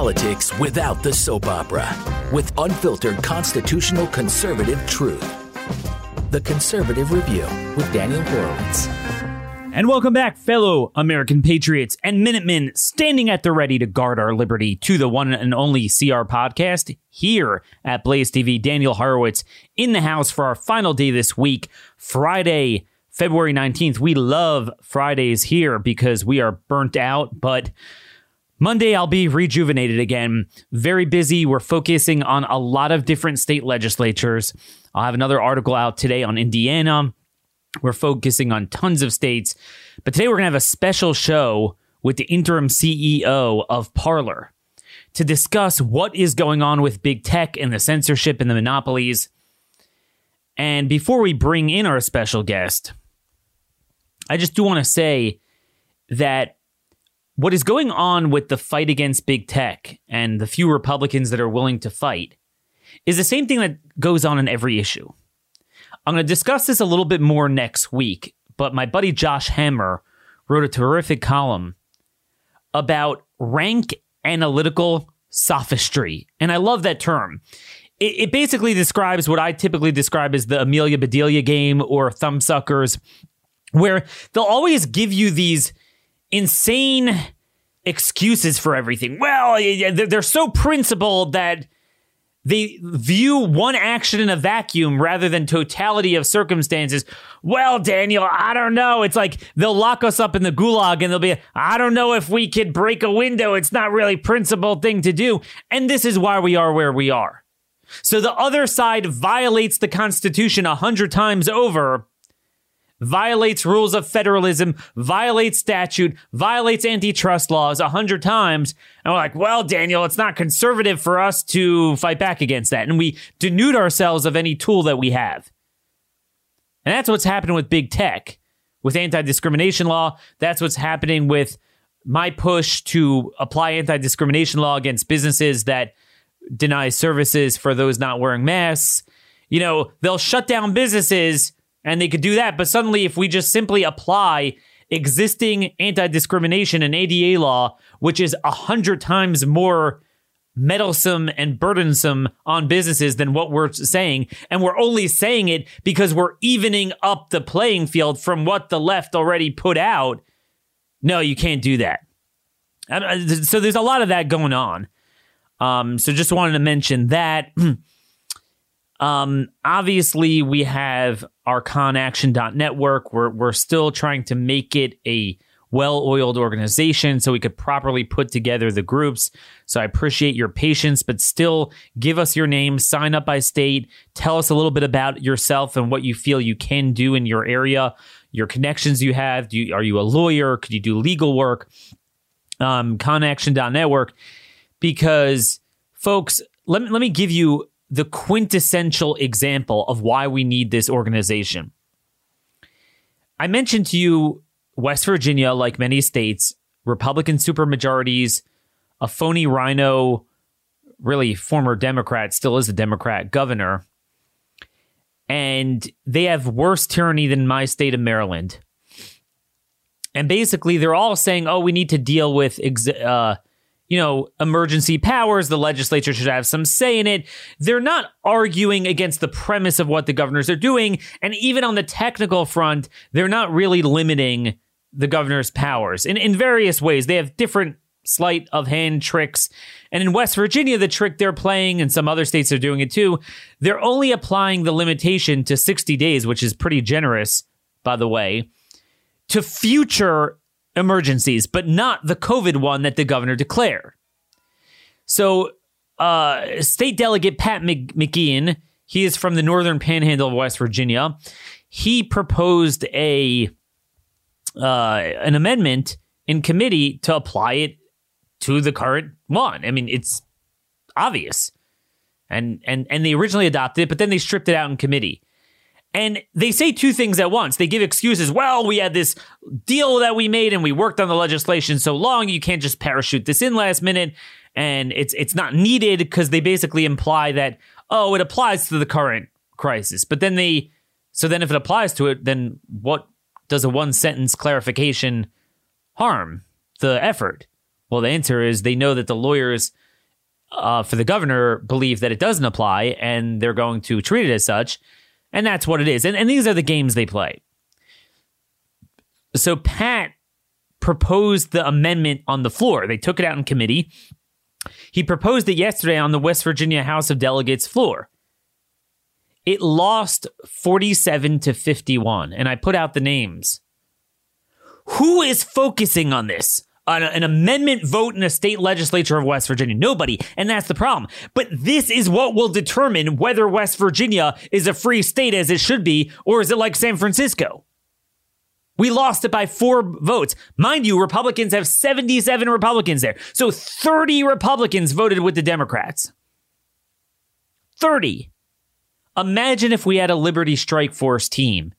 politics without the soap opera with unfiltered constitutional conservative truth. The Conservative Review with Daniel Horowitz. And welcome back, fellow American patriots and Minutemen standing at the ready to guard our liberty to the one and only CR podcast here at Blaze TV. Daniel Horowitz in the house for our final day this week, Friday, February 19th. We love Fridays here because we are burnt out, but Monday, I'll be rejuvenated again. Very busy. We're focusing on a lot of different state legislatures. I'll have another article out today on Indiana. We're focusing on tons of states. But today, we're going to have a special show with the interim CEO of Parler to discuss what is going on with big tech and the censorship and the monopolies. And before we bring in our special guest, I just do want to say that what is going on with the fight against big tech and the few Republicans that are willing to fight is the same thing that goes on in every issue. I'm going to discuss this a little bit more next week, but my buddy Josh Hammer wrote a terrific column about rank analytical sophistry. And I love that term. It, it basically describes what I typically describe as the Amelia Bedelia game or thumbsuckers, where they'll always give you these insane excuses for everything. Well, they're so principled that they view one action in a vacuum rather than totality of circumstances. Well, Daniel, I don't know. It's like they'll lock us up in the gulag and they'll be, I don't know if we could break a window. It's not really principled thing to do. And this is why we are where we are. So the other side violates the Constitution a hundred times over violates rules of federalism, violates statute, violates antitrust laws a hundred times. And we're like, well, Daniel, it's not conservative for us to fight back against that. And we denude ourselves of any tool that we have. And that's what's happening with big tech, with anti discrimination law. That's what's happening with my push to apply anti discrimination law against businesses that deny services for those not wearing masks. You know, they'll shut down businesses and they could do that. But suddenly, if we just simply apply existing anti discrimination and ADA law, which is a hundred times more meddlesome and burdensome on businesses than what we're saying. And we're only saying it because we're evening up the playing field from what the left already put out. No, you can't do that. Uh, so there's a lot of that going on. Um, so just wanted to mention that. Um, obviously, we have our conaction.network. We're, we're still trying to make it a well oiled organization so we could properly put together the groups. So I appreciate your patience, but still give us your name, sign up by state, tell us a little bit about yourself and what you feel you can do in your area, your connections you have. Do you, are you a lawyer? Could you do legal work? Um, conaction.network. Because, folks, let me, let me give you the quintessential example of why we need this organization. I mentioned to you West Virginia, like many states, Republican supermajorities, a phony RINO, really former Democrat, still is a Democrat governor. And they have worse tyranny than my state of Maryland. And basically, they're all saying, oh, we need to deal with ex- uh, you know, emergency powers. The legislature should have some say in it. They're not arguing against the premise of what the governors are doing. And even on the technical front, they're not really limiting the governor's powers in, in various ways. They have different sleight of hand tricks. And in West Virginia, the trick they're playing, and some other states are doing it too, they're only applying the limitation to 60 days, which is pretty generous, by the way, to future emergencies, but not the COVID one that the governor declared. So, uh, State Delegate Pat McGeehan, he is from the northern panhandle of West Virginia. He proposed a uh, an amendment in committee to apply it to the current one. I mean, it's obvious, and and and they originally adopted it, but then they stripped it out in committee. And they say two things at once. They give excuses. Well, we had this deal that we made and we worked on the legislation so long, you can't just parachute this in last minute and it's it's not needed because they basically imply that oh, it applies to the current crisis. But then they so then if it applies to it, then what does a one sentence clarification harm the effort? Well, the answer is they know that the lawyers uh, for the governor believe that it doesn't apply and they're going to treat it as such. And that's what it is. And, and these are the games they play. So Pat proposed the amendment on the floor. They took it out in committee. He proposed it yesterday on the West Virginia House of Delegates floor. It lost 47 to 51, and I put out the names. Who is focusing on this? On an amendment vote in a state legislature of West Virginia? Nobody. And that's the problem. But this is what will determine whether West Virginia is a free state as it should be, or is it like San Francisco? We lost it by four votes. Mind you, Republicans have 77 Republicans there. So 30 Republicans voted with the Democrats. 30. Imagine if we had a Liberty Strike Force team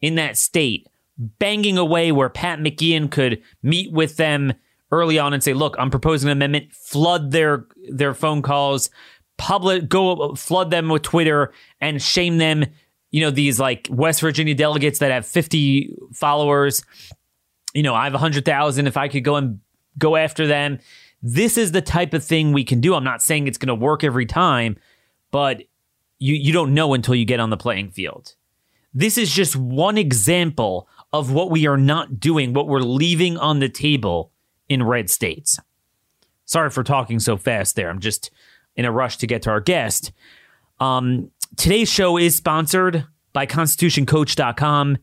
in that state banging away where Pat McGeehan could meet with them early on and say, "Look, I'm proposing an amendment, flood their their phone calls, public go flood them with Twitter and shame them you know, these like West Virginia delegates that have 50 followers. You know, I have 100,000. If I could go and go after them, this is the type of thing we can do. I'm not saying it's going to work every time, but you, you don't know until you get on the playing field. This is just one example of what we are not doing, what we're leaving on the table in red states. Sorry for talking so fast there. I'm just in a rush to get to our guest. Um, Today's show is sponsored by ConstitutionCoach.com.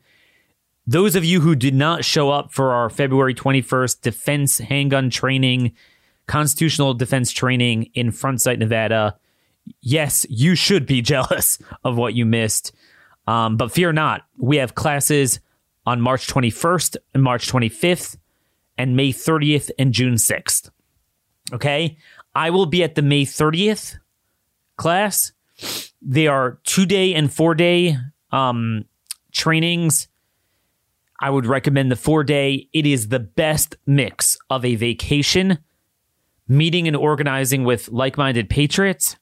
Those of you who did not show up for our February 21st defense handgun training, constitutional defense training in Front Sight, Nevada, yes, you should be jealous of what you missed. Um, but fear not, we have classes on March 21st and March 25th and May 30th and June 6th. Okay. I will be at the May 30th class. They are two day and four day um, trainings. I would recommend the four day. It is the best mix of a vacation, meeting and organizing with like minded patriots,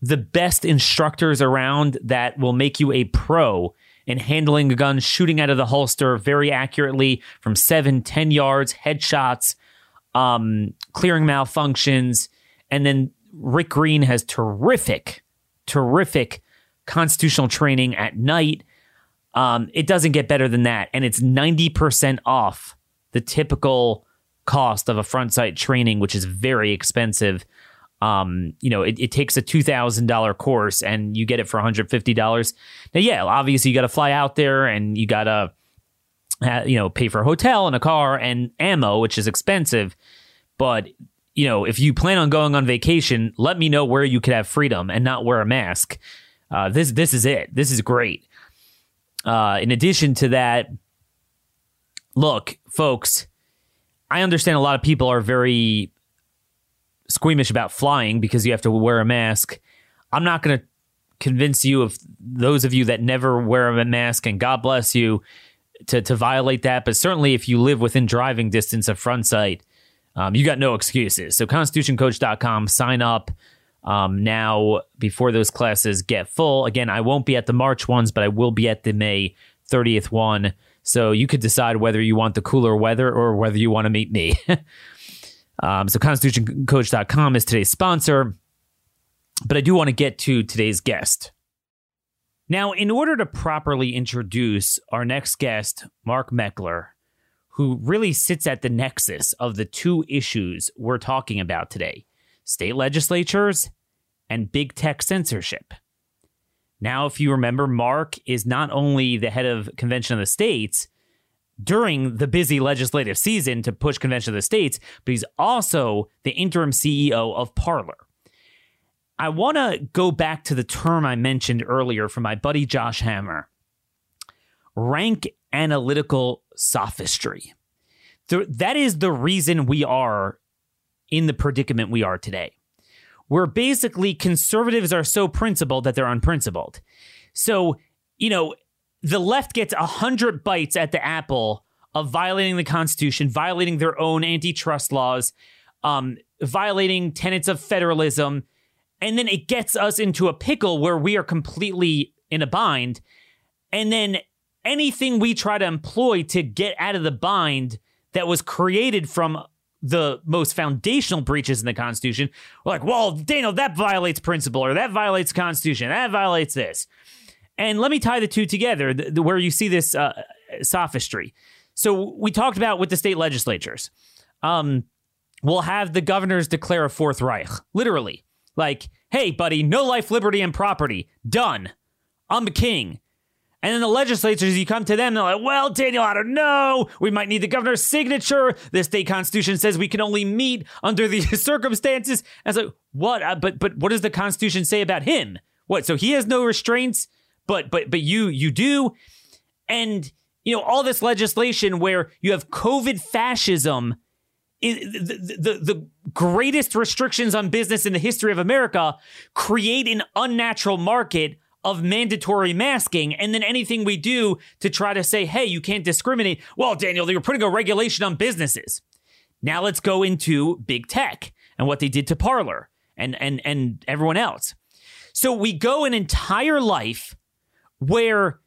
the best instructors around that will make you a pro in handling a gun, shooting out of the holster very accurately from seven, ten yards, headshots, um, clearing malfunctions. And then Rick Green has terrific terrific constitutional training at night. Um, it doesn't get better than that. And it's 90% off the typical cost of a front sight training, which is very expensive. Um, you know, it, it takes a $2,000 course and you get it for $150. Now, yeah, obviously you got to fly out there and you got to, uh, you know, pay for a hotel and a car and ammo, which is expensive. But you know, if you plan on going on vacation, let me know where you could have freedom and not wear a mask. Uh, this this is it. This is great. Uh, in addition to that, look, folks, I understand a lot of people are very squeamish about flying because you have to wear a mask. I'm not going to convince you of those of you that never wear a mask, and God bless you, to to violate that. But certainly, if you live within driving distance of front sight um, you got no excuses. So constitutioncoach.com, sign up um, now before those classes get full. Again, I won't be at the March ones, but I will be at the May 30th one. So you could decide whether you want the cooler weather or whether you want to meet me. um, so constitutioncoach.com is today's sponsor. But I do want to get to today's guest. Now, in order to properly introduce our next guest, Mark Meckler, who really sits at the nexus of the two issues we're talking about today state legislatures and big tech censorship. Now, if you remember, Mark is not only the head of Convention of the States during the busy legislative season to push Convention of the States, but he's also the interim CEO of Parler. I want to go back to the term I mentioned earlier from my buddy Josh Hammer rank analytical sophistry. that is the reason we are in the predicament we are today. Where basically conservatives are so principled that they're unprincipled. So, you know, the left gets a hundred bites at the apple of violating the Constitution, violating their own antitrust laws, um, violating tenets of federalism, and then it gets us into a pickle where we are completely in a bind. And then anything we try to employ to get out of the bind that was created from the most foundational breaches in the Constitution. We're like, well, Daniel, that violates principle, or that violates Constitution, that violates this. And let me tie the two together, the, the, where you see this uh, sophistry. So we talked about with the state legislatures. Um, we'll have the governors declare a fourth Reich, literally. Like, hey, buddy, no life, liberty, and property. Done. I'm the king. And then the legislatures, you come to them, they're like, well, Daniel, I don't know. We might need the governor's signature. The state constitution says we can only meet under these circumstances. And it's like, what? Uh, but but what does the constitution say about him? What? So he has no restraints, but but but you you do. And you know, all this legislation where you have COVID fascism the, the, the greatest restrictions on business in the history of America create an unnatural market of mandatory masking. And then anything we do to try to say, hey, you can't discriminate. Well, Daniel, were putting a regulation on businesses. Now let's go into big tech and what they did to Parler and, and, and everyone else. So we go an entire life where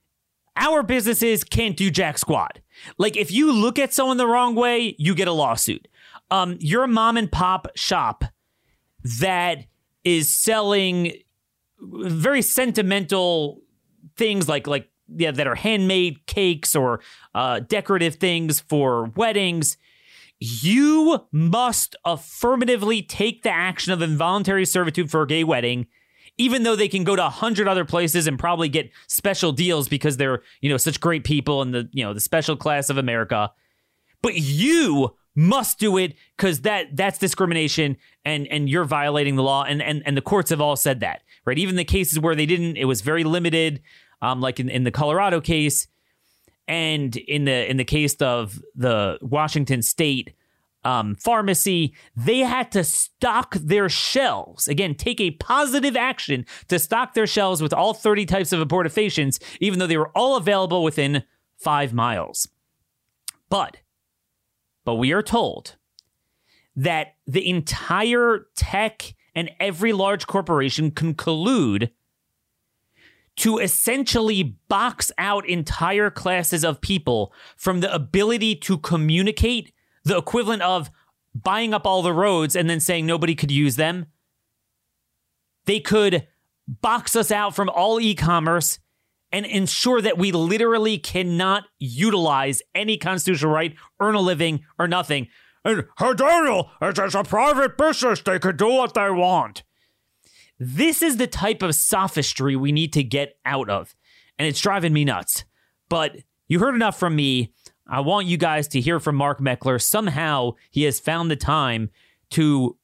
our businesses can't do jack squat. Like if you look at someone the wrong way, you get a lawsuit. Um, you're a mom and pop shop that is selling very sentimental things like like yeah that are handmade cakes or uh, decorative things for weddings you must affirmatively take the action of involuntary servitude for a gay wedding even though they can go to a hundred other places and probably get special deals because they're you know such great people in the you know the special class of america. But you must do it because that that's discrimination and and you're violating the law. And and and the courts have all said that right? Even the cases where they didn't it was very limited um like in, in the colorado case and in the in the case of the washington state um, pharmacy they had to stock their shelves again take a positive action to stock their shelves with all 30 types of abortifacients even though they were all available within five miles. But but we are told that the entire tech and every large corporation can collude to essentially box out entire classes of people from the ability to communicate the equivalent of buying up all the roads and then saying nobody could use them. They could box us out from all e commerce and ensure that we literally cannot utilize any constitutional right, earn a living, or nothing. And hey, Daniel, it's, it's a private business. They can do what they want. This is the type of sophistry we need to get out of. And it's driving me nuts. But you heard enough from me. I want you guys to hear from Mark Meckler. Somehow he has found the time to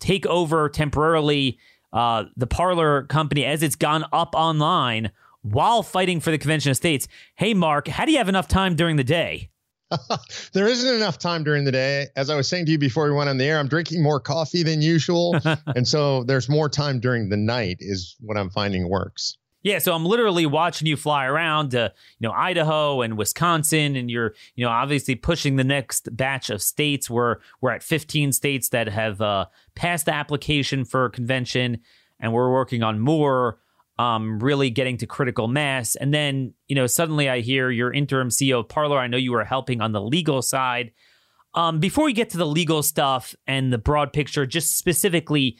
take over temporarily uh, the Parler company as it's gone up online while fighting for the Convention of States. Hey, Mark, how do you have enough time during the day? there isn't enough time during the day. As I was saying to you before we went on the air, I'm drinking more coffee than usual. and so there's more time during the night, is what I'm finding works. Yeah, so I'm literally watching you fly around to, you know, Idaho and Wisconsin, and you're, you know, obviously pushing the next batch of states. We're we're at 15 states that have uh, passed the application for convention, and we're working on more um, really getting to critical mass. And then, you know, suddenly I hear your interim CEO of Parler. I know you were helping on the legal side. Um, before we get to the legal stuff and the broad picture, just specifically,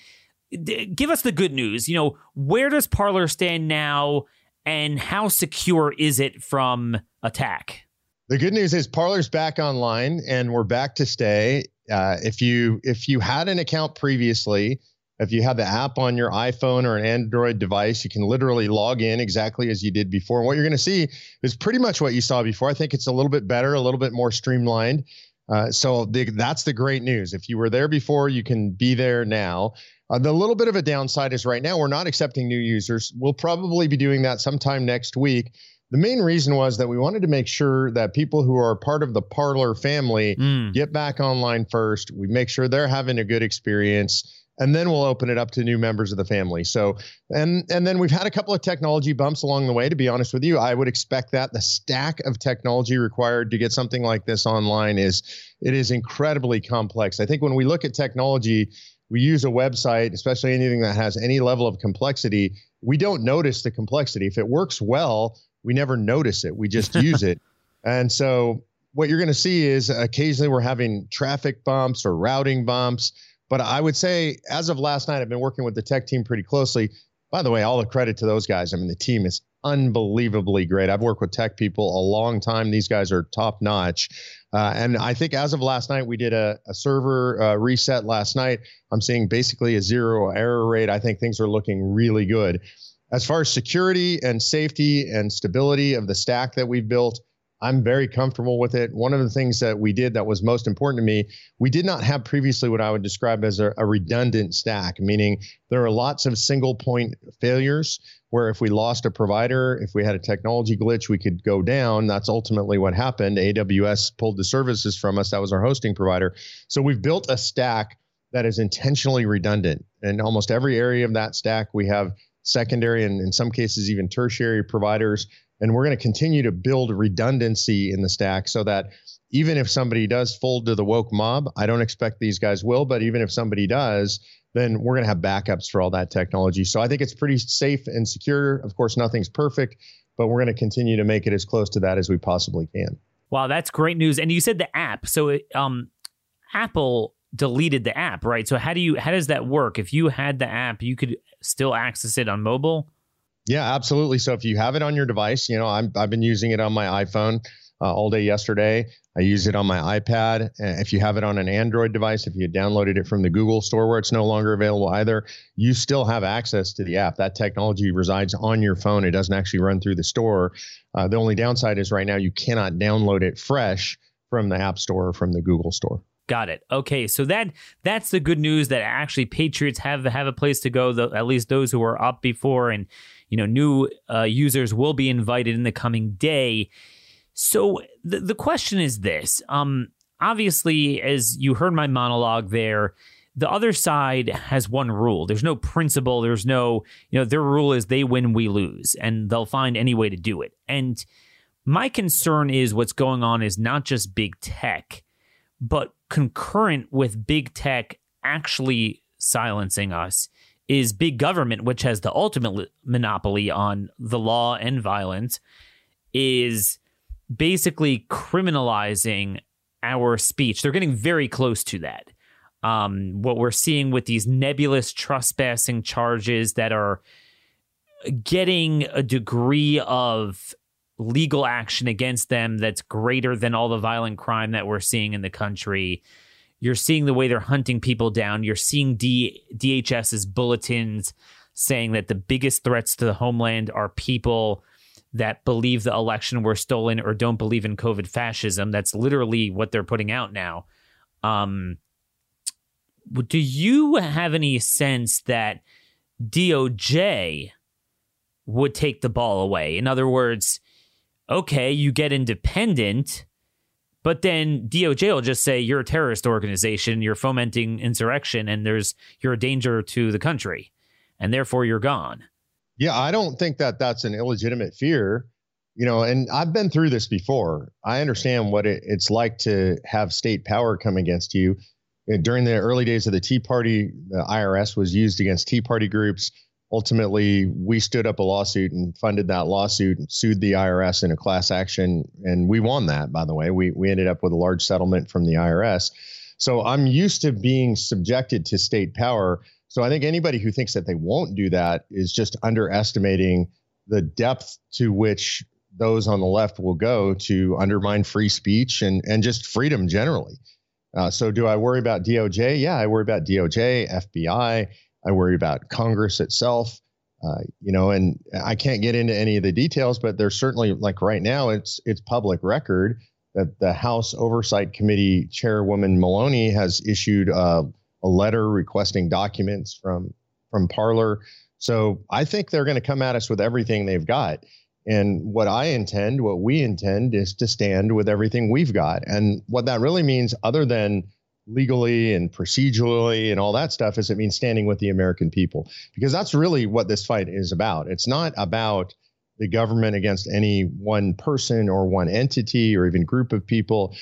d- give us the good news. You know, where does Parler stand now, and how secure is it from attack? The good news is Parler's back online, and we're back to stay. Uh, if you if you had an account previously, if you have the app on your iPhone or an Android device, you can literally log in exactly as you did before. And what you're going to see is pretty much what you saw before. I think it's a little bit better, a little bit more streamlined. Uh, so the, that's the great news. If you were there before, you can be there now. Uh, the little bit of a downside is right now we're not accepting new users. We'll probably be doing that sometime next week. The main reason was that we wanted to make sure that people who are part of the Parler family mm. get back online first. We make sure they're having a good experience and then we'll open it up to new members of the family. So, and and then we've had a couple of technology bumps along the way. To be honest with you, I would expect that the stack of technology required to get something like this online is it is incredibly complex. I think when we look at technology, we use a website, especially anything that has any level of complexity. We don't notice the complexity. If it works well, we never notice it. We just use it. And so what you're going to see is occasionally we're having traffic bumps or routing bumps. But I would say, as of last night, I've been working with the tech team pretty closely. By the way, all the credit to those guys. I mean, the team is unbelievably great. I've worked with tech people a long time. These guys are top notch. Uh, and I think as of last night, we did a, a server uh, reset last night. I'm seeing basically a zero error rate. I think things are looking really good. As far as security and safety and stability of the stack that we've built, I'm very comfortable with it. One of the things that we did that was most important to me, we did not have previously what I would describe as a, a, redundant stack, meaning there are lots of single point failures where if we lost a provider, if we had a technology glitch, we could go down. That's ultimately what happened. AWS pulled the services from us. That was our hosting provider. So we've built a stack that is intentionally redundant. In almost every area of that stack, we have secondary and in some cases even tertiary providers and we're going to continue to build redundancy in the stack so that even if somebody does fold to the woke mob, I don't expect these guys will, but even if somebody does, then we're going to have backups for all that technology. So I think it's pretty safe and secure. Of course, nothing's perfect, but we're going to continue to make it as close to that as we possibly can. Wow, that's great news. And you said the app. So it, um, Apple deleted the app, right? So how do you how does that work? If you had the app, you could still access it on mobile? Yeah, absolutely. So if you have it on your device, you know, I'm, I've been using it on my iPhone uh, all day yesterday. I use it on my iPad. If you have it on an Android device, if you downloaded it from the Google store where it's no longer available either, you still have access to the app. That technology resides on your phone. It doesn't actually run through the store. Uh, the only downside is right now you cannot download it fresh from the App Store or from the Google store. Got it. Okay, so that that's the good news that actually Patriots have have a place to go. At least those who were up before, and you know, new uh, users will be invited in the coming day. So the the question is this: um, obviously, as you heard my monologue there, the other side has one rule. There's no principle. There's no, you know, their rule is they win, we lose, and they'll find any way to do it. And my concern is what's going on is not just big tech but concurrent with big tech actually silencing us is big government, which has the ultimate monopoly on the law and violence, is basically criminalizing our speech. They're getting very close to that. Um, what we're seeing with these nebulous trespassing charges that are getting a degree of legal action against them that's greater than all the violent crime that we're seeing in the country. You're seeing the way they're hunting people down. You're seeing D- DHS's bulletins saying that the biggest threats to the homeland are people that believe the election were stolen or don't believe in COVID fascism. That's literally what they're putting out now. Um, do you have any sense that DOJ would take the ball away? In other words, okay, you get independent, but then DOJ will just say you're a terrorist organization, you're fomenting insurrection, and there's you're a danger to the country, and therefore you're gone. Yeah, I don't think that that's an illegitimate fear. You know, and I've been through this before. I understand what it, it's like to have state power come against you. During the early days of the Tea Party, the IRS was used against Tea Party groups ultimately we stood up a lawsuit and funded that lawsuit and sued the IRS in a class action and we won that by the way we we ended up with a large settlement from the IRS so I'm used to being subjected to state power so I think anybody who thinks that they won't do that is just underestimating the depth to which those on the left will go to undermine free speech and and just freedom generally. Uh, so do I worry about DOJ yeah I worry about DOJ FBI I. Worry about Congress itself. Uh, you know, and I can't get into any of the details, but there's certainly like right now, it's it's public record that the House Oversight Committee Chairwoman Maloney has issued uh, a letter requesting documents from from Parler. So I think they're going to come at us with everything they've got. And what I intend, what we intend, is to stand with everything we've got. And what that really means, other than legally and procedurally and all that stuff is it means standing with the American people because that's really what this fight is about. It's not about the government against any one person or one entity or even group of people.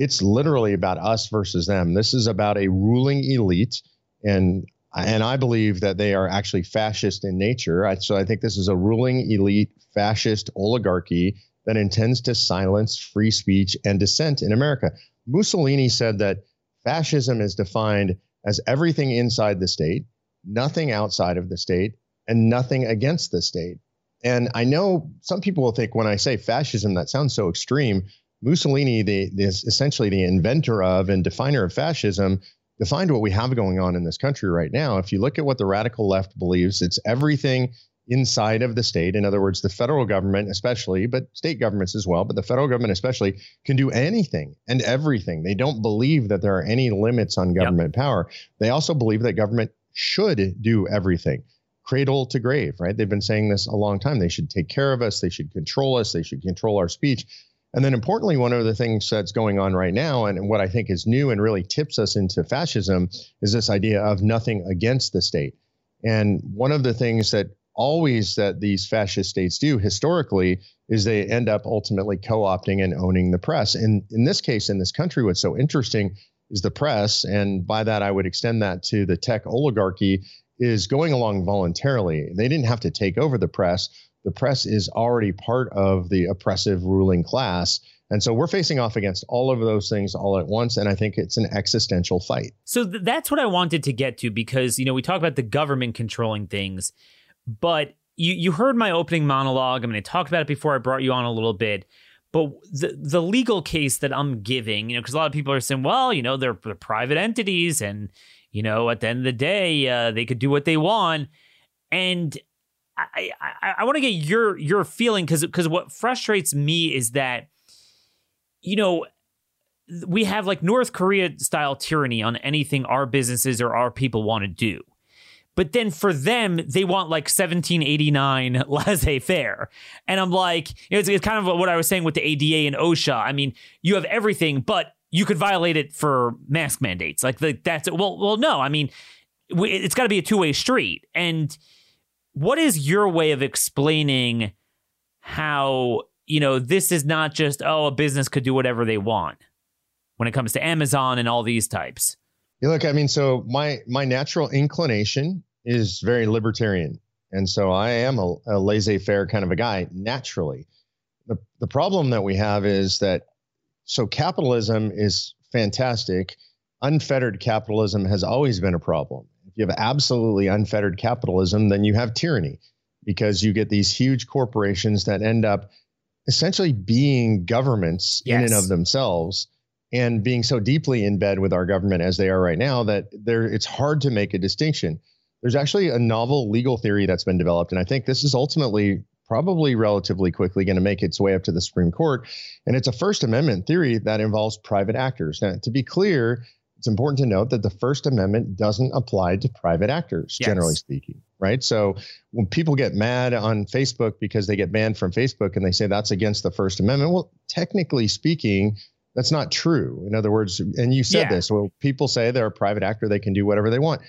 It's literally about us versus them. This is about a ruling elite and and I believe that they are actually fascist in nature. So I think this is a ruling elite fascist oligarchy that intends to silence free speech and dissent in America. Mussolini said that fascism is defined as everything inside the state, nothing outside of the state, and nothing against the state. And I know some people will think when I say fascism, that sounds so extreme. Mussolini, the, the essentially the inventor of and definer of fascism, defined what we have going on in this country right now. If you look at what the radical left believes, it's everything inside of the state. In other words, the federal government, especially, but state governments as well, but the federal government especially, can do anything and everything. They don't believe that there are any limits on government yep. power. They also believe that government should do everything cradle to grave, right? They've been saying this a long time. They should take care of us, they should control us, they should control our speech. And then importantly, one of the things that's going on right now, and what I think is new and really tips us into fascism, is this idea of nothing against the state. And one of the things that always that these fascist states do historically is they end up ultimately co-opting and owning the press. And in this case, in this country, what's so interesting is the press, and by that I would extend that to the tech oligarchy, is going along voluntarily. They didn't have to take over the press. The press is already part of the oppressive ruling class. And so we're facing off against all of those things all at once. And I think it's an existential fight. So th- that's what I wanted to get to because, you know, we talk about the government controlling things. But you you heard my opening monologue. I mean, I talked about it before I brought you on a little bit. But the the legal case that I'm giving, you know, because a lot of people are saying, well, you know, they're, they're private entities, and you know, at the end of the day, uh, they could do what they want. And I I, I want to get your your feeling because because what frustrates me is that, you know, we have like North Korea style tyranny on anything our businesses or our people want to do. But then for them, they want like 1789 laissez faire. And I'm like, you know, it's, it's kind of what I was saying with the ADA and OSHA. I mean, you have everything, but you could violate it for mask mandates. Like the, that's it. Well, well, no. I mean, it's got to be a two way street. And what is your way of explaining how you know this is not just oh a business could do whatever they want when it comes to Amazon and all these types? Yeah, look, I mean, so my my natural inclination is very libertarian. And so I am a, a laissez faire kind of a guy naturally. The, the problem that we have is that so capitalism is fantastic. Unfettered capitalism has always been a problem. You have absolutely unfettered capitalism, then you have tyranny because you get these huge corporations that end up essentially being governments yes. in and of themselves and being so deeply in bed with our government as they are right now that there it's hard to make a distinction there's actually a novel legal theory that's been developed. And I think this is ultimately probably relatively quickly going to make its way up to the Supreme Court. And it's a First Amendment theory that involves private actors. Now, to be clear, it's important to note that the First Amendment doesn't apply to private actors, yes. generally speaking, right? So when people get mad on Facebook because they get banned from Facebook and they say that's against the First Amendment, well, technically speaking, that's not true. In other words, and you said yeah. this, well, people say they're a private actor, they can do whatever they want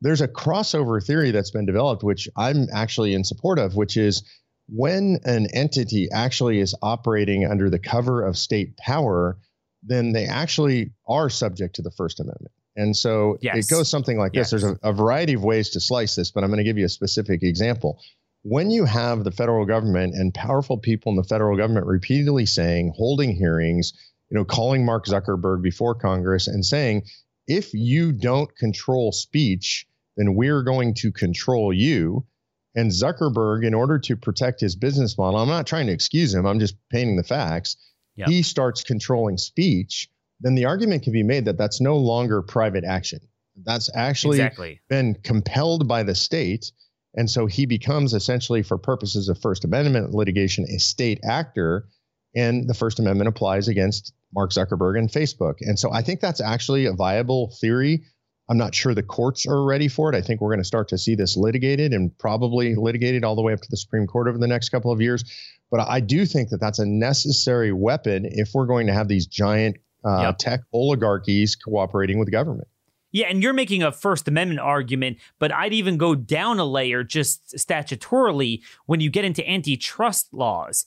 there's a crossover theory that's been developed, which I'm actually in support of, which is when an entity actually is operating under the cover of state power, then they actually are subject to the First Amendment. And so yes. it goes something like yes. this. There's a, a variety of ways to slice this, but I'm going to give you a specific example. When you have the federal government and powerful people in the federal government repeatedly saying, holding hearings, you know, calling Mark Zuckerberg before Congress and saying, if you don't control speech, then we're going to control you. And Zuckerberg, in order to protect his business model, I'm not trying to excuse him, I'm just painting the facts. Yep. He starts controlling speech. Then the argument can be made that that's no longer private action. That's actually exactly. been compelled by the state. And so he becomes essentially, for purposes of First Amendment litigation, a state actor. And the First Amendment applies against Mark Zuckerberg and Facebook. And so I think that's actually a viable theory I'm not sure the courts are ready for it. I think we're going to start to see this litigated and probably litigated all the way up to the Supreme Court over the next couple of years. But I do think that that's a necessary weapon if we're going to have these giant uh, yep. tech oligarchies cooperating with the government. Yeah, and you're making a First Amendment argument, but I'd even go down a layer just statutorily when you get into antitrust laws.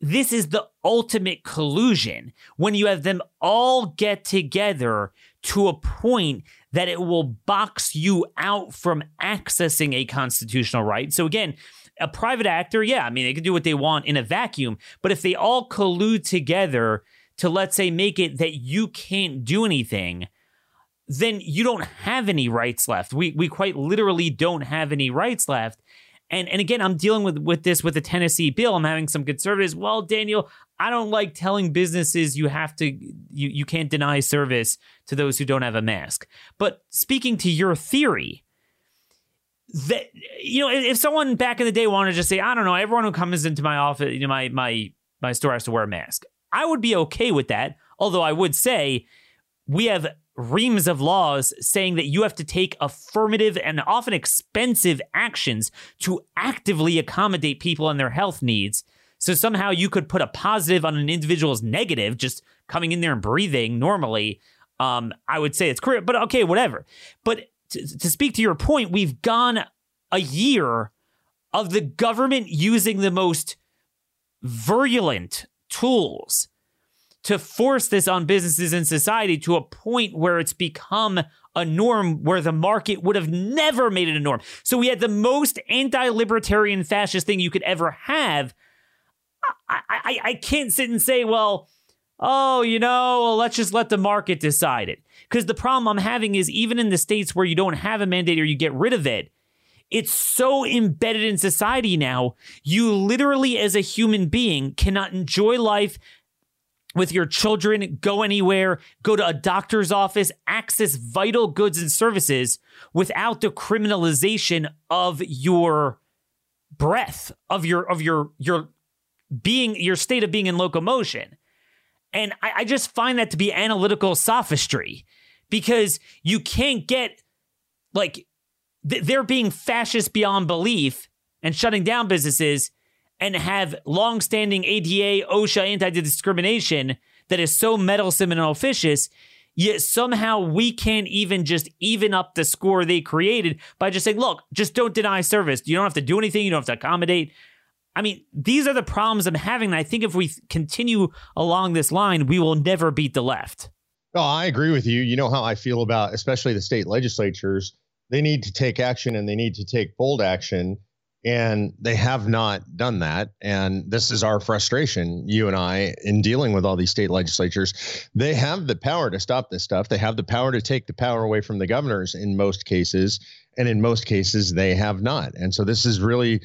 This is the ultimate collusion when you have them all get together to a point that it will box you out from accessing a constitutional right. So again, A private actor, yeah, I mean, they can do what they want in a vacuum. But if they all collude together to, let's say, make it that you can't do anything, then you don't have any rights left. We we quite literally don't have any rights left. And and again, I'm dealing with with this with the Tennessee bill. I'm having some conservatives. Well, Daniel, I don't like telling businesses you have to you you can't deny service to those who don't have a mask. But speaking to your theory, that you know, if someone back in the day wanted to just say, I don't know, everyone who comes into my office, you know, my my my store has to wear a mask. I would be okay with that. Although I would say we have reams of laws saying that you have to take affirmative and often expensive actions to actively accommodate people and their health needs. So somehow you could put a positive on an individual's negative, just coming in there and breathing normally. Um, I would say it's correct, but okay, whatever. But to, speak to your point, we've gone a year of the government using the most virulent tools to force this on businesses and society to a point where it's become a norm where the market would have never made it a norm. So we had the most anti-libertarian fascist thing you could ever have. I, I, I can't sit and say, well, oh, you know, let's just let the market decide it. Because the problem I'm having is even in the states where you don't have a mandate or you get rid of it, it's so embedded in society now. You literally, as a human being, cannot enjoy life, with your children, go anywhere, go to a doctor's office, access vital goods and services without the criminalization of your breath, of your of your your being your state of being in locomotion. And I, I just find that to be analytical sophistry because you can't get like th- they're being fascist beyond belief and shutting down businesses and have long-standing ADA, OSHA anti-discrimination that is so meddlesome and officious, yet somehow we can't even just even up the score they created by just saying, look, just don't deny service. You don't have to do anything. You don't have to accommodate. I mean, these are the problems I'm having. And I think if we continue along this line, we will never beat the left. No, I agree with you. You know how I feel about especially the state legislatures. They need to take action and they need to take bold action and they have not done that. And this is our frustration, you and I, in dealing with all these state legislatures. They have the power to stop this stuff. They have the power to take the power away from the governors in most cases. And in most cases, they have not. And so this is really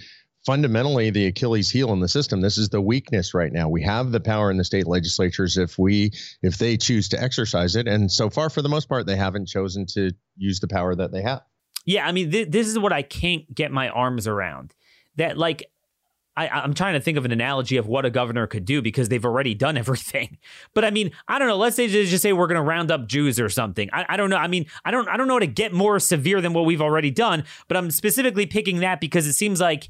fundamentally the Achilles heel in the system. This is the weakness right now. We have the power in the state legislatures if we if they choose to exercise it. And so far, for the most part, they haven't chosen to use the power that they have. Yeah, I mean, th- this is what I can't get my arms around. That like I, I'm trying to think of an analogy of what a governor could do because they've already done everything. But I mean, I don't know. Let's say just say we're going to round up Jews or something. I, I don't know. I mean, I don't I don't know how to get more severe than what we've already done. But I'm specifically picking that because it seems like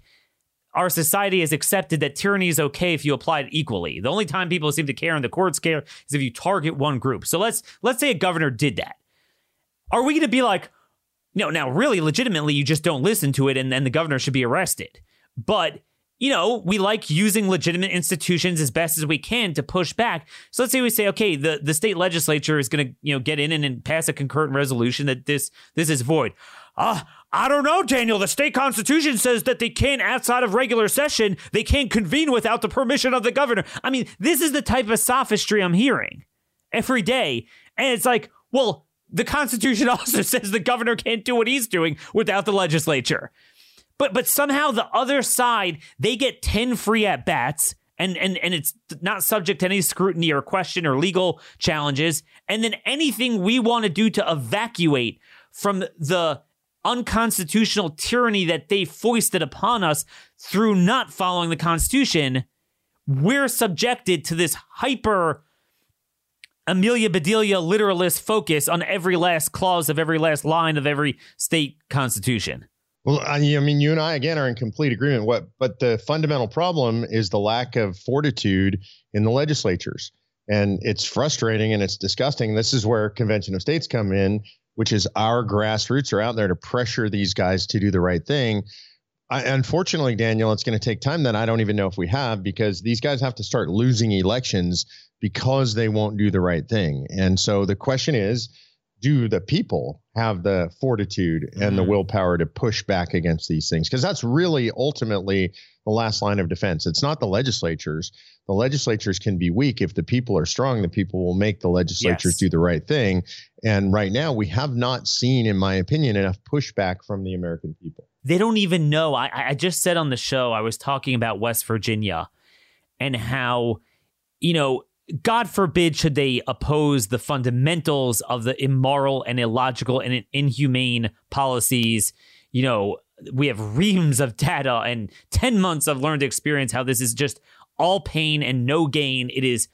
our society has accepted that tyranny is okay if you apply it equally. The only time people seem to care and the courts care is if you target one group. So let's let's say a governor did that. Are we going to be like, no, now really legitimately, you just don't listen to it and then the governor should be arrested. But you know, we like using legitimate institutions as best as we can to push back. So let's say we say, okay, the, the state legislature is going to, you know, get in and, and, pass a concurrent resolution that this this is void. Ah, I don't know, Daniel. The state constitution says that they can't, outside of regular session, they can't convene without the permission of the governor. I mean, this is the type of sophistry I'm hearing every day. And it's like, well, the Constitution also says the governor can't do what he's doing without the legislature. But but somehow the other side, they get 10 free at bats and and and it's not subject to any scrutiny or question or legal challenges. And then anything we want to do to evacuate from the unconstitutional tyranny that they foisted upon us through not following the Constitution, we're subjected to this hyper Amelia Bedelia literalist focus on every last clause of every last line of every state constitution. Well, I, mean, you and I again are in complete agreement. What, but the fundamental problem is the lack of fortitude in the legislatures, and it's frustrating and it's disgusting. This is where Convention of States come in, which is our grassroots are out there to pressure these guys to do the right thing. I, unfortunately, Daniel, it's going to take time that I don't even know if we have because these guys have to start losing elections because they won't do the right thing. And so the question is, do the people have the fortitude and mm-hmm. the willpower to push back against these things? Because that's really ultimately the last line of defense. It's not the legislatures. The legislatures can be weak. If the people are strong, the people will make the legislatures yes. do the right thing. And right now, we have not seen, in my opinion, enough pushback from the American people. They don't even know. I, I just said on the show, I was talking about West Virginia and how, you know, God forbid should they oppose the fundamentals of the immoral and illogical and inhumane policies. You know, we have reams of data and 10 months of learned experience how this is just all pain and no gain. It is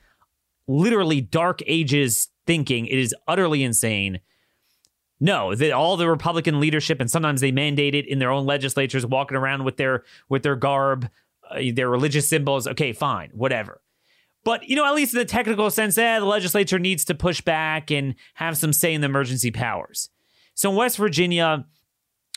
literally dark ages thinking. It is utterly insane. No, that all the Republican leadership and sometimes they mandate it in their own legislatures walking around with their with their garb, uh, their religious symbols. Okay, fine, whatever. But, you know, at least in the technical sense, eh, the legislature needs to push back and have some say in the emergency powers. So in West Virginia,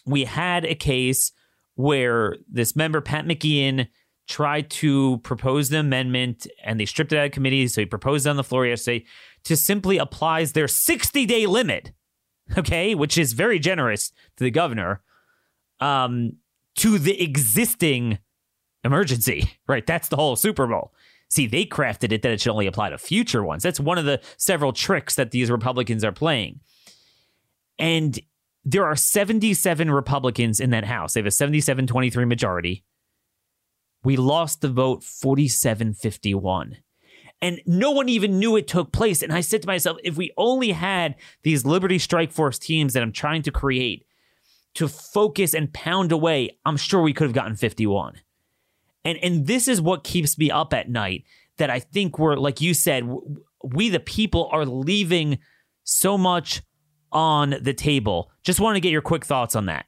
we had a case where this member, Pat McGeehan, tried to propose the amendment and they stripped it out of committee. So he proposed on the floor yesterday to simply applies their 60 day limit, okay, which is very generous to the governor, um, to the existing emergency, right? That's the whole Super Bowl. See, they crafted it that it should only apply to future ones. That's one of the several tricks that these Republicans are playing. And there are 77 Republicans in that House. They have a 77 23 majority. We lost the vote 47 51. And no one even knew it took place. And I said to myself, if we only had these Liberty Strike Force teams that I'm trying to create to focus and pound away, I'm sure we could have gotten 51. And and this is what keeps me up at night that I think we're like you said we the people are leaving so much on the table. Just want to get your quick thoughts on that.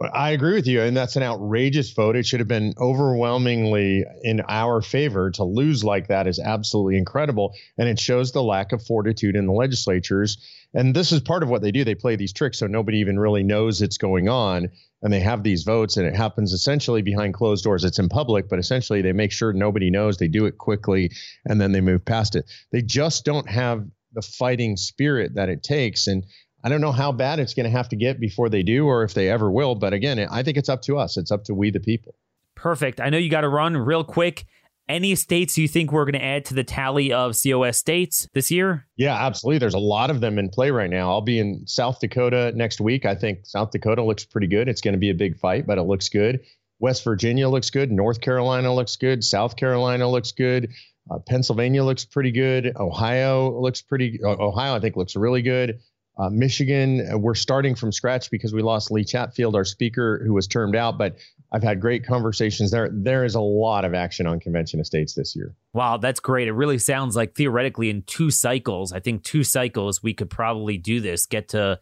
I agree with you, and that's an outrageous vote. It should have been overwhelmingly in our favor. To lose like that is absolutely incredible, and it shows the lack of fortitude in the legislatures. And this is part of what they do. They play these tricks so nobody even really knows it's going on, and they have these votes, and it happens essentially behind closed doors. It's in public, but essentially they make sure nobody knows. They do it quickly, and then they move past it. They just don't have the fighting spirit that it takes, and I don't know how bad it's going to have to get before they do or if they ever will. But again, I think it's up to us. It's up to we, the people. Perfect. I know you got to run real quick. Any states you think we're going to add to the tally of COS states this year? Yeah, absolutely. There's a lot of them in play right now. I'll be in South Dakota next week. I think South Dakota looks pretty good. It's going to be a big fight, but it looks good. West Virginia looks good. North Carolina looks good. South Carolina looks good. Uh, Pennsylvania looks pretty good. Ohio looks pretty. Uh, Ohio, I think, looks really good. Uh, Michigan, uh, we're starting from scratch because we lost Lee Chatfield, our speaker, who was termed out. But I've had great conversations there. There is a lot of action on convention of states this year. Wow, that's great. It really sounds like theoretically in two cycles, I think two cycles we could probably do this. Get to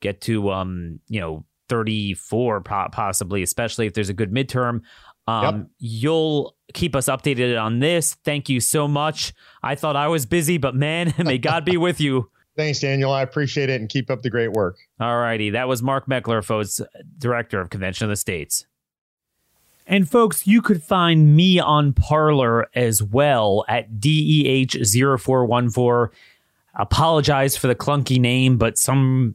get to um, you know, 34 possibly, especially if there's a good midterm. Um, yep. You'll keep us updated on this. Thank you so much. I thought I was busy, but man, may God be with you. Thanks, Daniel. I appreciate it and keep up the great work. All righty. That was Mark Meckler, folks, Director of Convention of the States. And folks, you could find me on Parler as well at DEH0414. Apologize for the clunky name, but somehow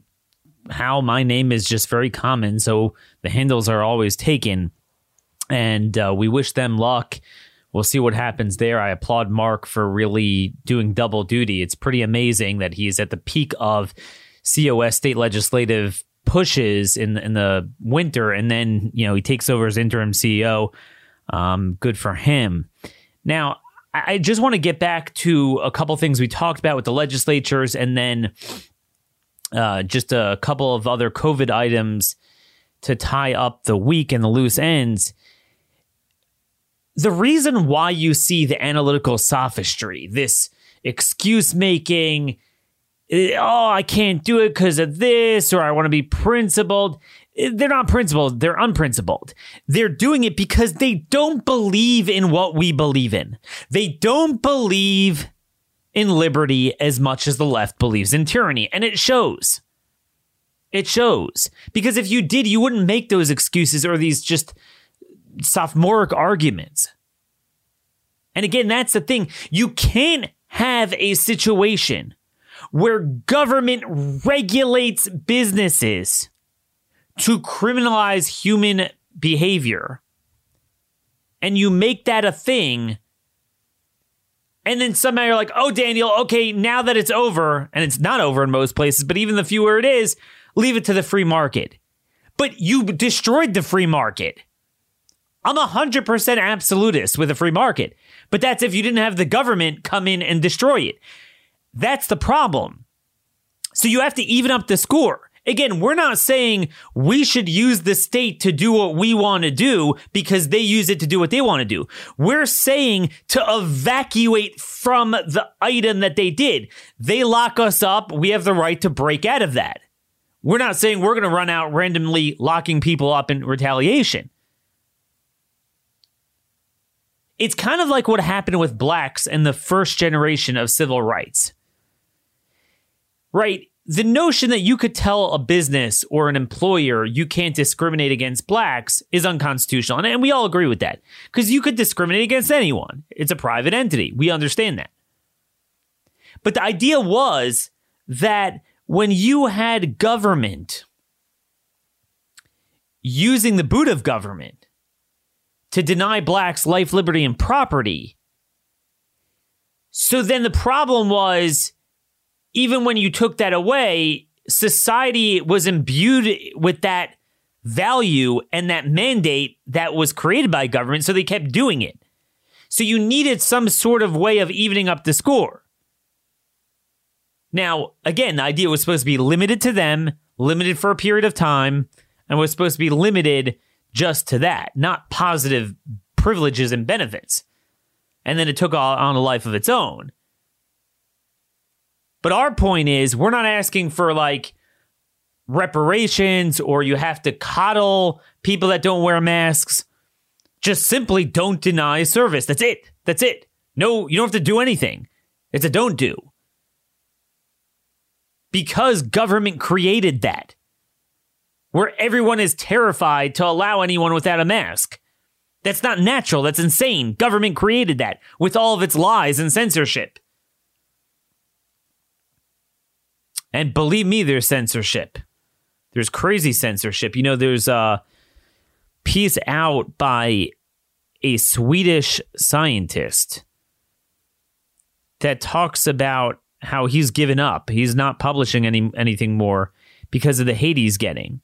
my name is just very common, so the handles are always taken. And uh, we wish them luck we'll see what happens there. I applaud Mark for really doing double duty. It's pretty amazing that he's at the peak of COS state legislative pushes in in the winter, and then you know he takes over as interim CEO. Um, good for him. Now, I just want to get back to a couple things we talked about with the legislatures, and then uh, just a couple of other COVID items to tie up the week and the loose ends the reason why you see the analytical sophistry, this excuse making, eh, oh, I can't do it because of this, or I want to be principled. Eh, they're not principled, they're unprincipled. They're doing it because they don't believe in what we believe in. They don't believe in liberty as much as the left believes in tyranny, and it shows. It shows. Because if you did, you wouldn't make those excuses or these just sophomoric arguments. And again, that's the thing. You can't have a situation where government regulates businesses to criminalize human behavior, and you make that a thing, and then somehow you're like, oh, Daniel, okay, now that it's over, and it's not over in most places, but even the fewer it is, leave it to the free market. But you destroyed the free market. I'm 100% absolutist with a free market, but that's if you didn't have the government come in and destroy it. That's the problem. So you have to even up the score. Again, we're not saying we should use the state to do what we want to do because they use it to do what they want to do. We're saying to evacuate from the item that they did. They lock us up. We have the right to break out of that. We're not saying we're going to run out randomly locking people up in retaliation. It's kind of like what happened with blacks in the first generation of civil rights. Right? The notion that you could tell a business or an employer you can't discriminate against blacks is unconstitutional. And, we all agree with that because you could discriminate against anyone. It's a private entity. We understand that. But the idea was that when you had government using the boot of government to deny blacks life, liberty, and property. So then the problem was even when you took that away, society was imbued with that value and that mandate that was created by government, so they kept doing it. So you needed some sort of way of evening up the score. Now, again, the idea was supposed to be limited to them, limited for a period of time, and was supposed to be limited just to that, not positive privileges and benefits. And then it took on a life of its own. But our point is, we're not asking for like reparations or you have to coddle people that don't wear masks. Just simply don't deny service. That's it. That's it. No, you don't have to do anything. It's a don't do. Because government created that where everyone is terrified to allow anyone without a mask. That's not natural. That's insane. Government created that with all of its lies and censorship. And believe me, there's censorship. There's crazy censorship. You know, there's uh, a piece out by a Swedish scientist that talks about how he's given up. He's not publishing any anything more because of the hate he's getting.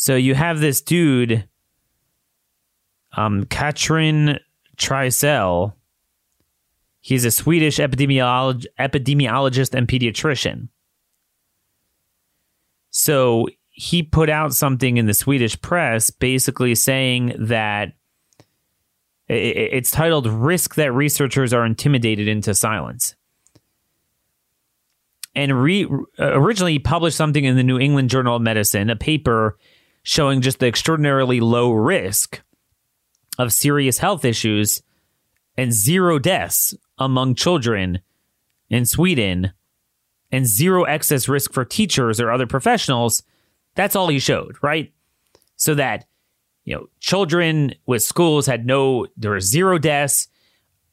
So you have this dude, um, Katrin Trisell. He's a Swedish epidemiolog- epidemiologist and pediatrician. So he put out something in the Swedish press basically saying that it's titled Risk That Researchers Are Intimidated into Silence. And re- originally he published something in the New England Journal of Medicine, a paper showing just the extraordinarily low risk of serious health issues and zero deaths among children in Sweden and zero excess risk for teachers or other professionals. That's all he showed, right? So that, you know, children with schools had no, there were zero deaths,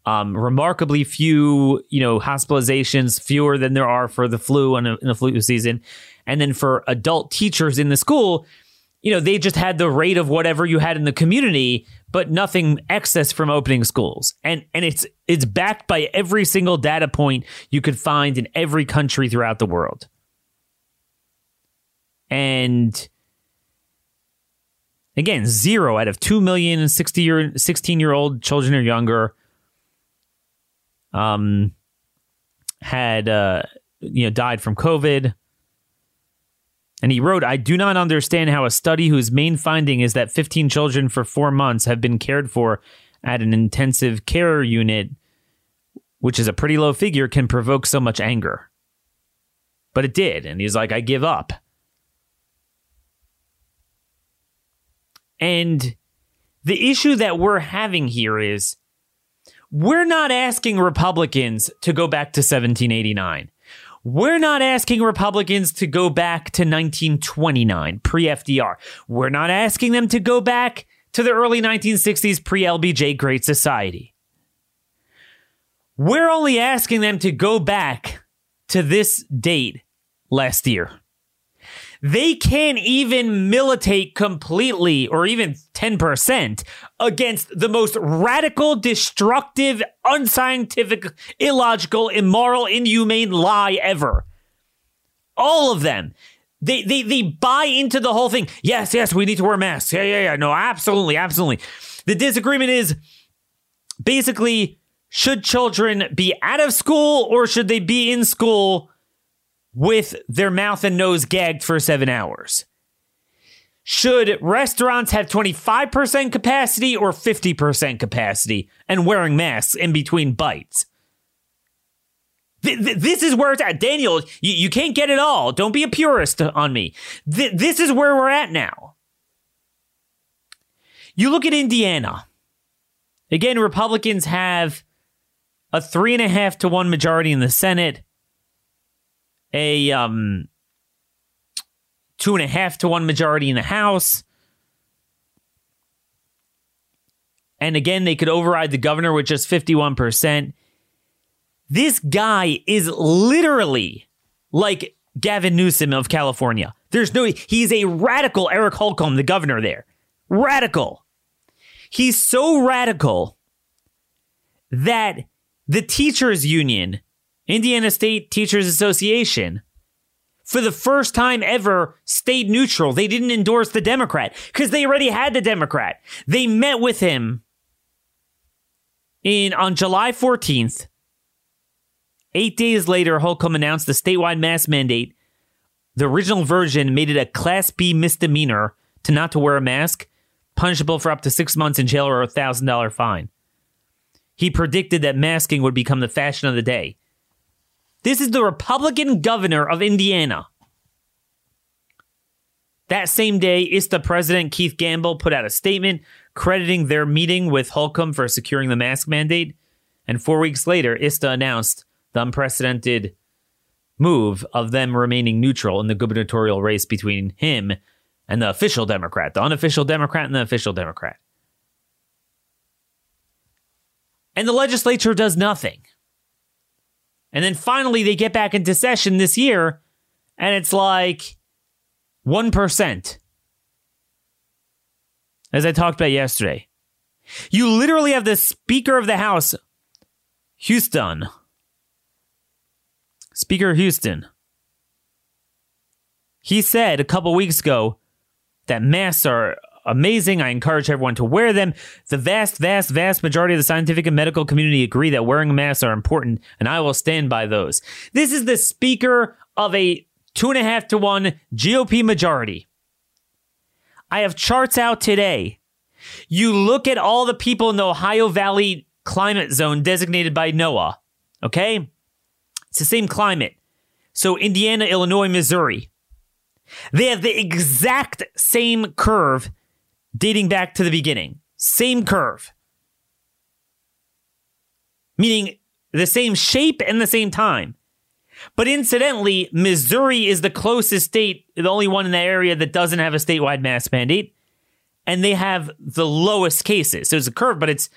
um, remarkably few, you know, hospitalizations, fewer than there are for the flu in a, in a flu season. And then for adult teachers in the school, you know, they just had the rate of whatever you had in the community, but nothing excess from opening schools. And and it's it's backed by every single data point you could find in every country throughout the world. And again, zero out of 2 million 60 year 16 year old children or younger um had uh you know died from COVID. And he wrote, I do not understand how a study whose main finding is that 15 children for four months have been cared for at an intensive care unit, which is a pretty low figure, can provoke so much anger. But it did. And he's like, I give up. And the issue that we're having here is we're not asking Republicans to go back to 1789. We're not asking Republicans to go back to 1929, pre FDR. We're not asking them to go back to the early 1960s, pre LBJ Great Society. We're only asking them to go back to this date last year. They can't even militate completely or even 10% against the most radical, destructive, unscientific, illogical, immoral, inhumane lie ever. All of them. They, they, they buy into the whole thing. Yes, yes, we need to wear masks. Yeah, yeah, yeah. No, absolutely, absolutely. The disagreement is basically should children be out of school or should they be in school with their mouth and nose gagged for seven hours? Should restaurants have 25% capacity or 50% capacity and wearing masks in between bites? this is where it's at. Daniel, you, you can't get it all. Don't be a purist on me. Th- this is where we're at now. You look at Indiana. Again, Republicans have a three and a half to one majority in the Senate, a um, two and a half to one majority in the House. And again, they could override the governor with just 51%. This guy is literally like Gavin Newsom of California. There's no, he's a radical Eric Holcomb, the governor there. Radical. He's so radical that the teachers union, Indiana State Teachers Association, for the first time ever stayed neutral. They didn't endorse the Democrat because they already had the Democrat. They met with him in on July 14th. Eight days later, Holcomb announced the statewide mask mandate. The original version made it a Class B misdemeanor to not to wear a mask, punishable for up to six months in jail or a thousand dollar fine. He predicted that masking would become the fashion of the day. This is the Republican governor of Indiana. That same day, ISTA President Keith Gambill put out a statement crediting their meeting with Holcomb for securing the mask mandate. And four weeks later, ISTA announced the unprecedented move of them remaining neutral in the gubernatorial race between him and the official Democrat, the unofficial Democrat and the official Democrat. And the legislature does nothing. And then finally, they get back into session this year, and it's like 1%. As I talked about yesterday. You literally have the Speaker of the House, Huston. Speaker Huston. He said a couple weeks ago that masks are amazing. I encourage everyone to wear them. The vast, vast, vast majority of the scientific and medical community agree that wearing masks are important, and I will stand by those. This is the speaker of a two and a half to one GOP majority. I have charts out today. You look at all the people in the Ohio Valley climate zone designated by NOAA, okay? It's the same climate. So, Indiana, Illinois, Missouri. They have the exact same curve dating back to the beginning. Same curve. Meaning the same shape and the same time. But incidentally, Missouri is the closest state, the only one in the area that doesn't have a statewide mask mandate. And they have the lowest cases. So it's a curve, but it's,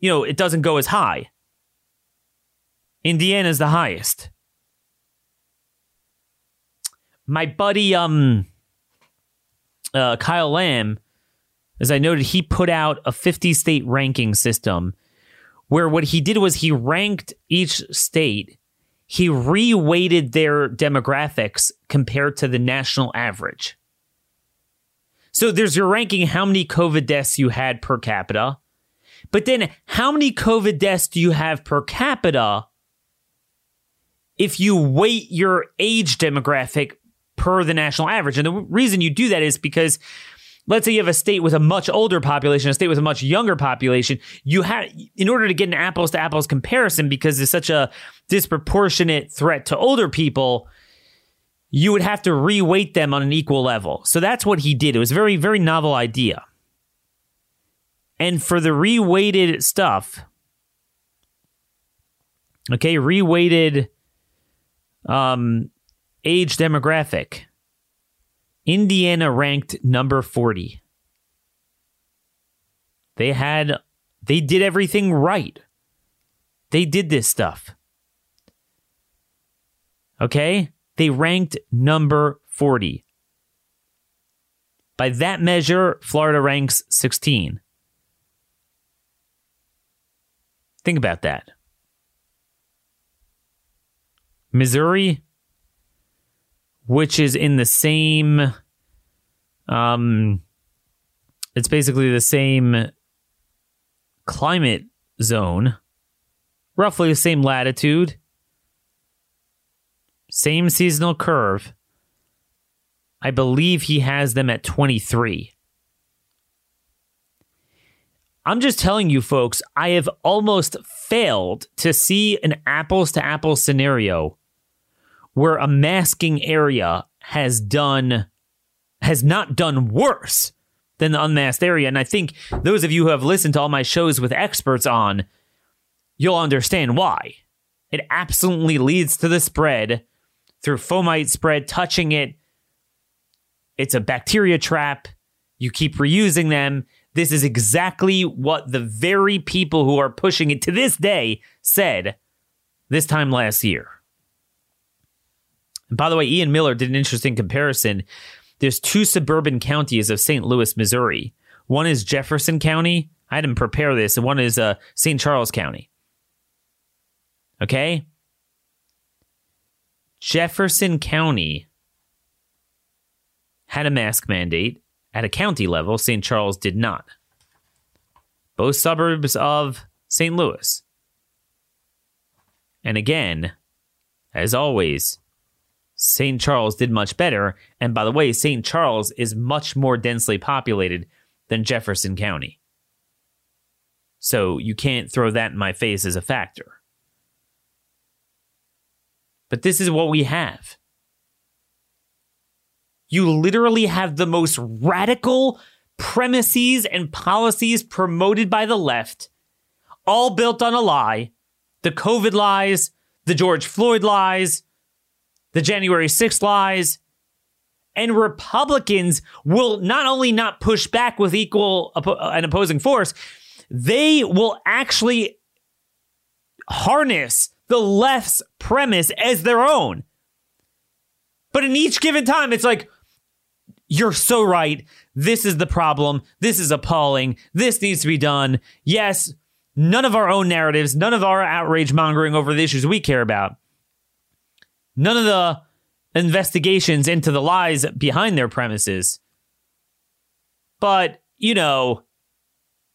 you know, it doesn't go as high. Indiana's the highest. My buddy, um, uh, Kyle Lamb, as I noted, he put out a 50 state ranking system where what he did was he ranked each state, he reweighted their demographics compared to the national average. So there's your ranking how many COVID deaths you had per capita, but then how many COVID deaths do you have per capita if you weight your age demographic per the national average? And the reason you do that is because let's say you have a state with a much older population, a state with a much younger population, you have, in order to get an apples to apples comparison, because it's such a disproportionate threat to older people, you would have to reweight them on an equal level. So that's what he did. It was a very, very novel idea. And for the reweighted stuff, okay, reweighted um, age demographic, Indiana ranked number 40. They had, they did everything right. They did this stuff. Okay? They ranked number 40. By that measure, Florida ranks 16. Think about that. Missouri, which is in the same, um, it's basically the same climate zone, roughly the same latitude, same seasonal curve. I believe he has them at 23. I'm just telling you, folks, I have almost failed to see an apples to apples scenario where a masking area has done has not done worse than the unmasked area. And I think those of you who have listened to all my shows with experts on, you'll understand why. It absolutely leads to the spread through fomite spread, touching it. It's a bacteria trap. You keep reusing them. This is exactly what the very people who are pushing it to this day said this time last year. And by the way, Ian Miller did an interesting comparison. There's two suburban counties of St. Louis, Missouri. One is Jefferson County. I him prepare this, and one is uh, St. Charles County. Okay? Jefferson County had a mask mandate at a county level. St. Charles did not. Both suburbs of St. Louis. And again, as always, St. Charles did much better. And by the way, St. Charles is much more densely populated than Jefferson County. So you can't throw that in my face as a factor. But this is what we have. You literally have the most radical premises and policies promoted by the left, all built on a lie the COVID lies, the George Floyd lies, the January 6th lies. And Republicans will not only not push back with equal uh, an opposing force, they will actually harness the left's premise as their own. But in each given time, it's like, you're so right. This is the problem. This is appalling. This needs to be done. Yes, none of our own narratives, none of our outrage mongering over the issues we care about none of the investigations into the lies behind their premises. But, you know,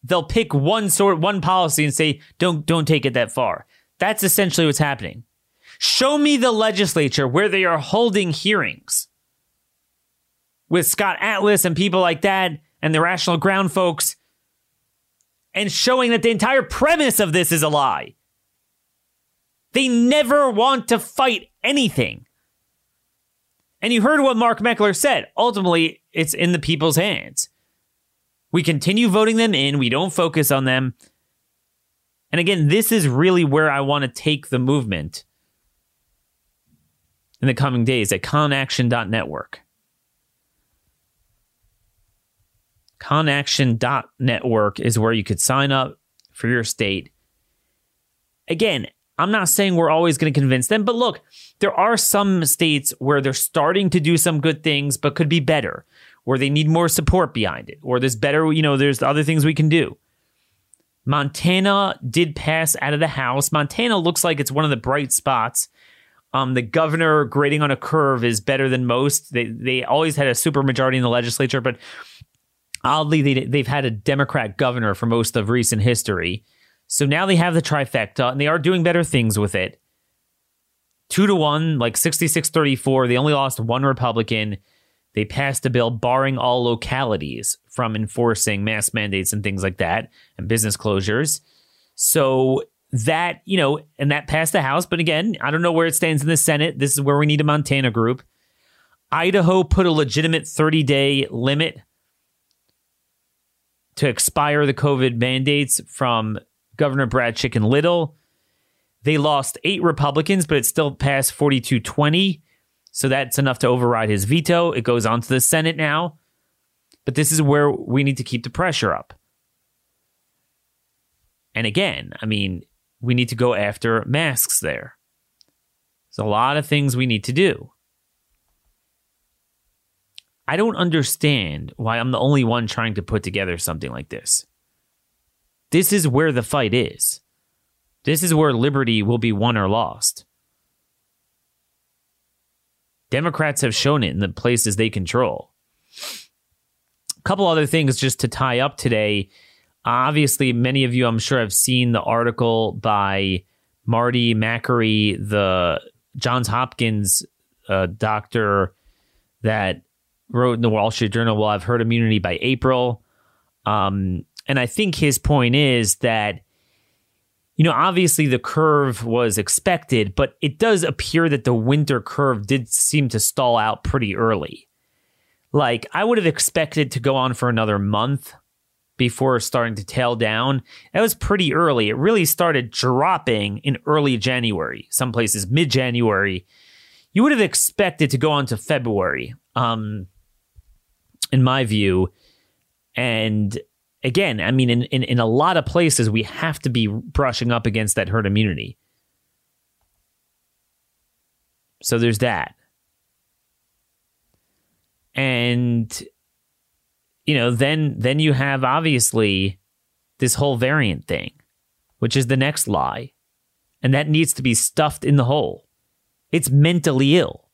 they'll pick one sort one policy and say, don't don't take it that far. That's essentially what's happening. Show me the legislature where they are holding hearings with Scott Atlas and people like that and the Rational Ground folks and showing that the entire premise of this is a lie. They never want to fight anything. And you heard what Mark Meckler said. Ultimately, it's in the people's hands. We continue voting them in, we don't focus on them. And again, this is really where I want to take the movement in the coming days at conaction.network. Conaction.network is where you could sign up for your state. Again, I'm not saying we're always going to convince them, but look, there are some states where they're starting to do some good things, but could be better, where they need more support behind it, or there's better, you know, there's other things we can do. Montana did pass out of the House. Montana looks like it's one of the bright spots. Um, the governor grading on a curve is better than most. They they always had a super majority in the legislature, but oddly they they've had a Democrat governor for most of recent history. So now they have the trifecta and they are doing better things with it. Two to one, like 66 34. They only lost one Republican. They passed a bill barring all localities from enforcing mask mandates and things like that and business closures. So that, you know, and that passed the House. But again, I don't know where it stands in the Senate. This is where we need a Montana group. Idaho put a legitimate 30 day limit to expire the COVID mandates from Governor Brad Chicken Little. They lost eight Republicans, but it still passed 42 20. So that's enough to override his veto. It goes on to the Senate now. But this is where we need to keep the pressure up. And again, I mean, we need to go after masks there. There's a lot of things we need to do. I don't understand why I'm the only one trying to put together something like this. This is where the fight is. This is where liberty will be won or lost. Democrats have shown it in the places they control. A couple other things just to tie up today. Obviously, many of you, I'm sure, have seen the article by Marty Makary, the Johns Hopkins uh, doctor that wrote in the Wall Street Journal, "Well, I've herd immunity by April." Um, and I think his point is that, you know, obviously the curve was expected, but it does appear that the winter curve did seem to stall out pretty early. Like, I would have expected to go on for another month before starting to tail down. That was pretty early. It really started dropping in early January, some places mid January. You would have expected to go on to February, um, in my view. And again, I mean, in, in, in a lot of places, we have to be brushing up against that herd immunity. So there's that. And you know, then then you have obviously this whole variant thing, which is the next lie. And that needs to be stuffed in the hole. It's mentally ill.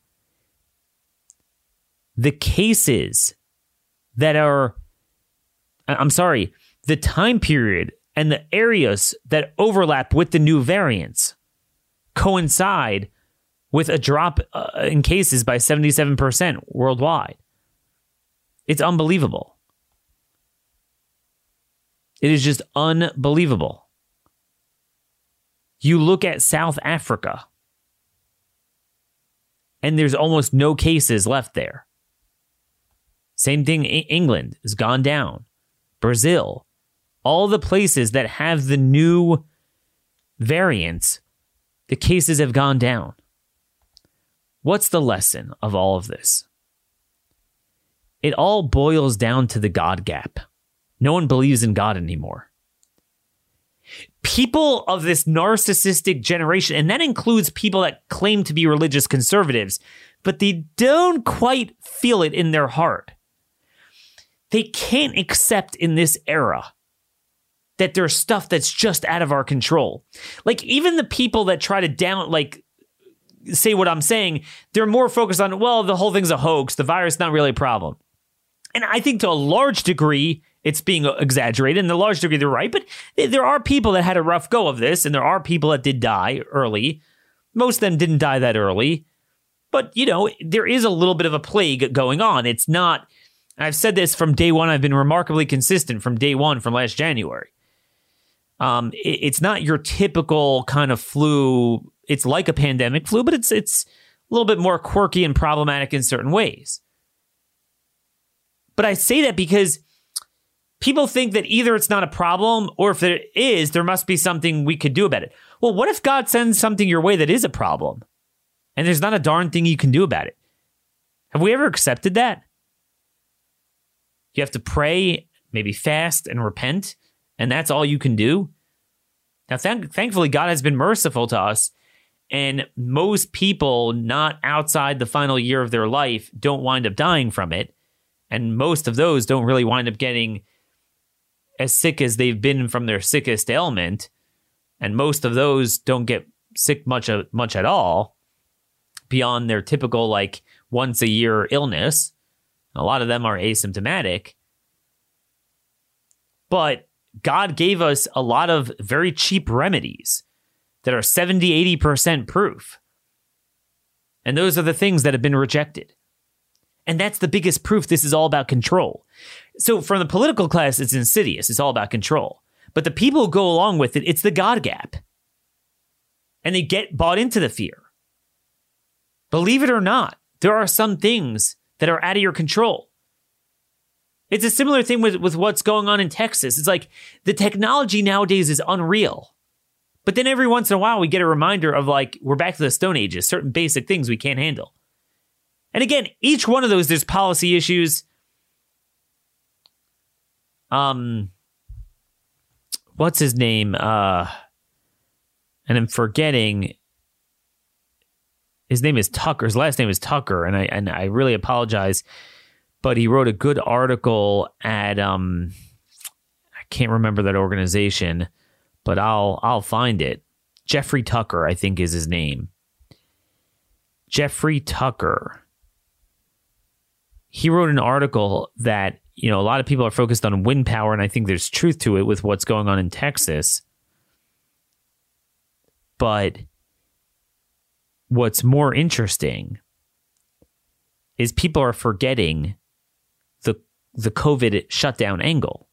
The cases that are I'm sorry, the time period and the areas that overlap with the new variants coincide with a drop uh, in cases by 77% worldwide. It's unbelievable. It is just unbelievable. You look at South Africa, and there's almost no cases left there. Same thing, England has gone down. Brazil, all the places that have the new variants, the cases have gone down. What's the lesson of all of this? It all boils down to the God gap. No one believes in God anymore. People of this narcissistic generation, and that includes people that claim to be religious conservatives, but they don't quite feel it in their heart they can't accept in this era that there's stuff that's just out of our control. Like even the people that try to down like say what I'm saying, they're more focused on well, the whole thing's a hoax, the virus not really a problem. And I think to a large degree it's being exaggerated and to a large degree they're right, but there are people that had a rough go of this and there are people that did die early. Most of them didn't die that early. But, you know, there is a little bit of a plague going on. It's not I've said this from day one. I've been remarkably consistent from day one from last January. Um, it, it's not your typical kind of flu. It's like a pandemic flu, but it's it's a little bit more quirky and problematic in certain ways. But I say that because people think that either it's not a problem or if it is, there must be something we could do about it. Well, what if God sends something your way that is a problem and there's not a darn thing you can do about it? Have we ever accepted that? You have to pray, maybe fast and repent, and that's all you can do. Now, th- thankfully, God has been merciful to us, and most people not outside the final year of their life don't wind up dying from it. And most of those don't really wind up getting as sick as they've been from their sickest ailment. And most of those don't get sick much, uh, much at all beyond their typical, like, once a year illness. A lot of them are asymptomatic. But God gave us a lot of very cheap remedies that are 70, 80% proof. And those are the things that have been rejected. And that's the biggest proof this is all about control. So, from the political class, it's insidious. It's all about control. But the people who go along with it, it's the God gap. And they get bought into the fear. Believe it or not, there are some things that are out of your control. It's a similar thing with, with what's going on in Texas. It's like the technology nowadays is unreal. But then every once in a while, we get a reminder of like, we're back to the Stone Ages, certain basic things we can't handle. And again, each one of those, there's policy issues. Um, what's his name? Uh, and I'm forgetting his name is Tucker. His last name is Tucker, and I and I really apologize, but he wrote a good article at um I can't remember that organization, but I'll I'll find it. Jeffrey Tucker, I think is his name. Jeffrey Tucker. He wrote an article that, you know, a lot of people are focused on wind power, and I think there's truth to it with what's going on in Texas. But what's more interesting is people are forgetting the the COVID shutdown angle.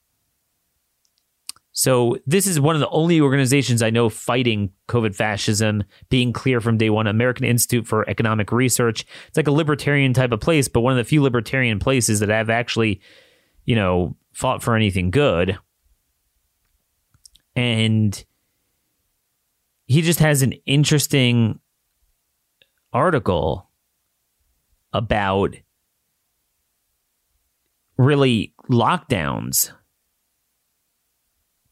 So this is one of the only organizations I know fighting COVID fascism, being clear from day one. American Institute for Economic Research. It's like a libertarian type of place, but one of the few libertarian places that have actually, you know, fought for anything good. And he just has an interesting article about really lockdowns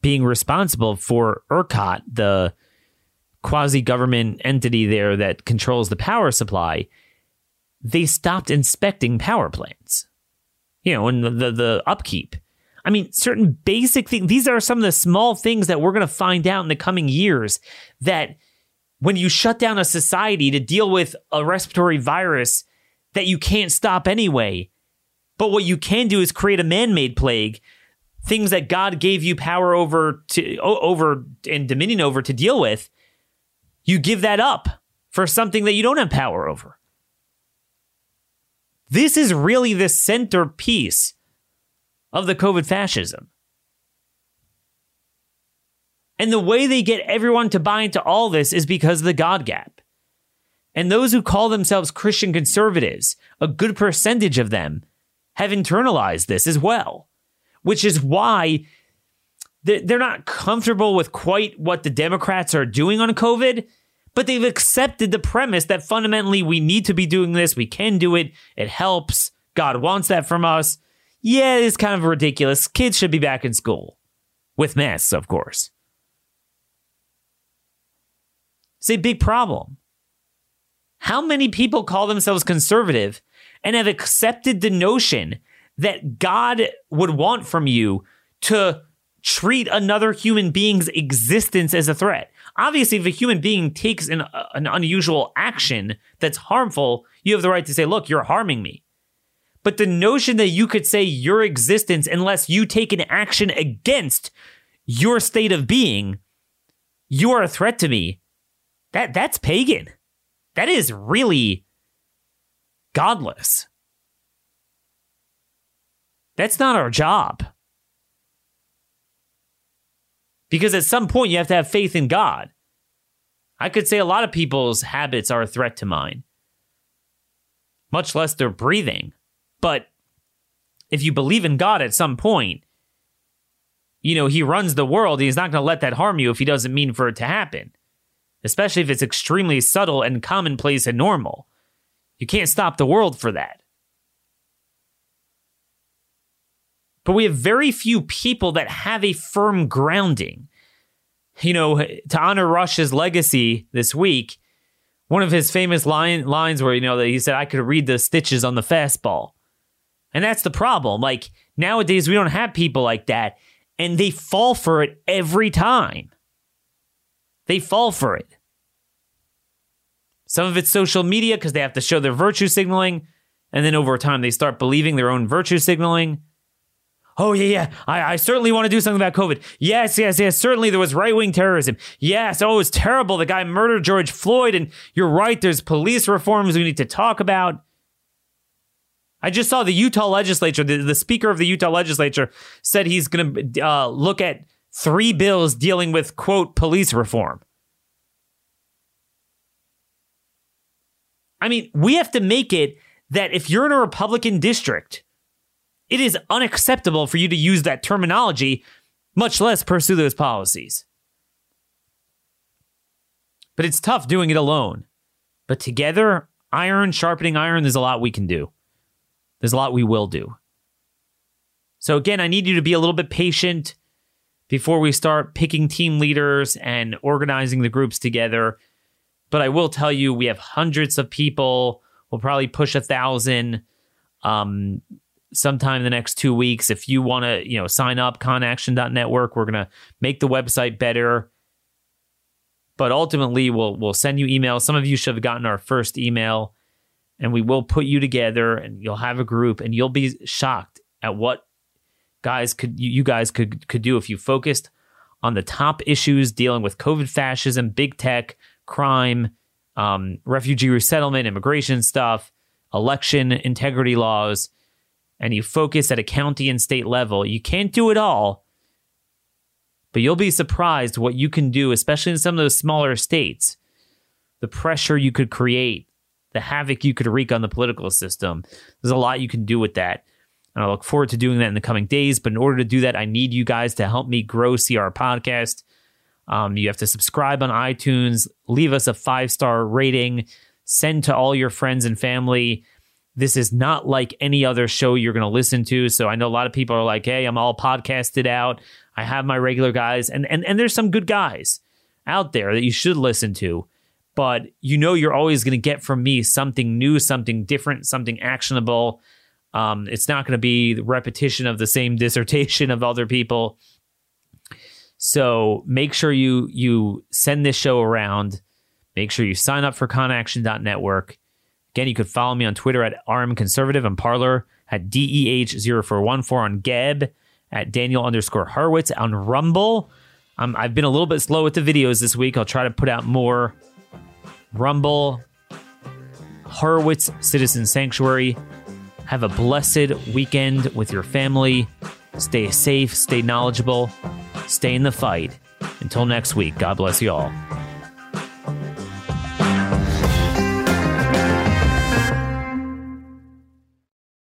being responsible for ERCOT, the quasi government entity there that controls the power supply, they stopped inspecting power plants. You know, and the, the, the upkeep. I mean, certain basic things. These are some of the small things that we're going to find out in the coming years that when you shut down a society to deal with a respiratory virus that you can't stop anyway, but what you can do is create a man made plague things that God gave you power over to over and dominion over to deal with, you give that up for something that you don't have power over. This is really the centerpiece of the COVID fascism. And the way they get everyone to buy into all this is because of the God gap. And those who call themselves Christian conservatives, a good percentage of them, have internalized this as well which is why they're not comfortable with quite what the Democrats are doing on COVID, but they've accepted the premise that fundamentally we need to be doing this. We can do it. It helps. God wants that from us. Yeah, it's kind of ridiculous. Kids should be back in school with masks, of course. It's a big problem. How many people call themselves conservative and have accepted the notion that God would want from you to treat another human being's existence as a threat. Obviously, if a human being takes an, uh, an unusual action that's harmful, you have the right to say, look, you're harming me. But the notion that you could say your existence unless you take an action against your state of being, you are a threat to me. That that's pagan. That is really godless. That's not our job. Because at some point, you have to have faith in God. I could say a lot of people's habits are a threat to mine, much less their breathing. But if you believe in God at some point, you know, He runs the world. He's not going to let that harm you if He doesn't mean for it to happen, especially if it's extremely subtle and commonplace and normal. You can't stop the world for that. but we have very few people that have a firm grounding. You know, to honor Rush's legacy this week, one of his famous line, lines where, you know, that he said, I could read the stitches on the fastball. And that's the problem. Like nowadays, we don't have people like that, and they fall for it every time. They fall for it. Some of it's social media because they have to show their virtue signaling. And then over time, they start believing their own virtue signaling. Oh, yeah, yeah. I, I certainly want to do something about COVID. Yes, yes, yes. Certainly there was right wing terrorism. Yes. Oh, it's terrible. The guy murdered George Floyd. And you're right. There's police reforms we need to talk about. I just saw the Utah legislature, the, the speaker of the Utah legislature said he's going to uh, look at three bills dealing with, quote, police reform. I mean, we have to make it that if you're in a Republican district, it is unacceptable for you to use that terminology, much less pursue those policies. But it's tough doing it alone. But together, iron sharpening iron, there's a lot we can do. There's a lot we will do. So, again, I need you to be a little bit patient before we start picking team leaders and organizing the groups together. But I will tell you, we have hundreds of people. We'll probably push a thousand um, sometime in the next two weeks. If you want to, you know, sign up, conaction.network. We're gonna make the website better. But ultimately, we'll we'll send you emails. Some of you should have gotten our first email, and we will put you together, and you'll have a group, and you'll be shocked at what guys could you guys could could do if you focused on the top issues dealing with COVID fascism, big tech, crime, um, refugee resettlement, immigration stuff, election integrity laws, and you focus at a county and state level. You can't do it all, but you'll be surprised what you can do, especially in some of those smaller states. The pressure you could create, the havoc you could wreak on the political system. There's a lot you can do with that. And I look forward to doing that in the coming days. But in order to do that, I need you guys to help me grow CR Podcast. Um, you have to subscribe on iTunes, leave us a five star rating, send to all your friends and family. This is not like any other show you're going to listen to. So I know a lot of people are like, "Hey, I'm all podcasted out. I have my regular guys, and and and there's some good guys out there that you should listen to." But you know, you're always going to get from me something new, something different, something actionable. Um, it's not going to be repetition of the same dissertation of other people. So make sure you you send this show around. Make sure you sign up for conaction.network. Again, you could follow me on Twitter at rmconservative and Parler at DEH0414 on Gab at Daniel underscore Horowitz on Rumble. Um, I've been a little bit slow with the videos this week. I'll try to put out more. Rumble, Horowitz Citizen Sanctuary. Have a blessed weekend with your family. Stay safe, stay knowledgeable, stay in the fight. Until next week, God bless you all.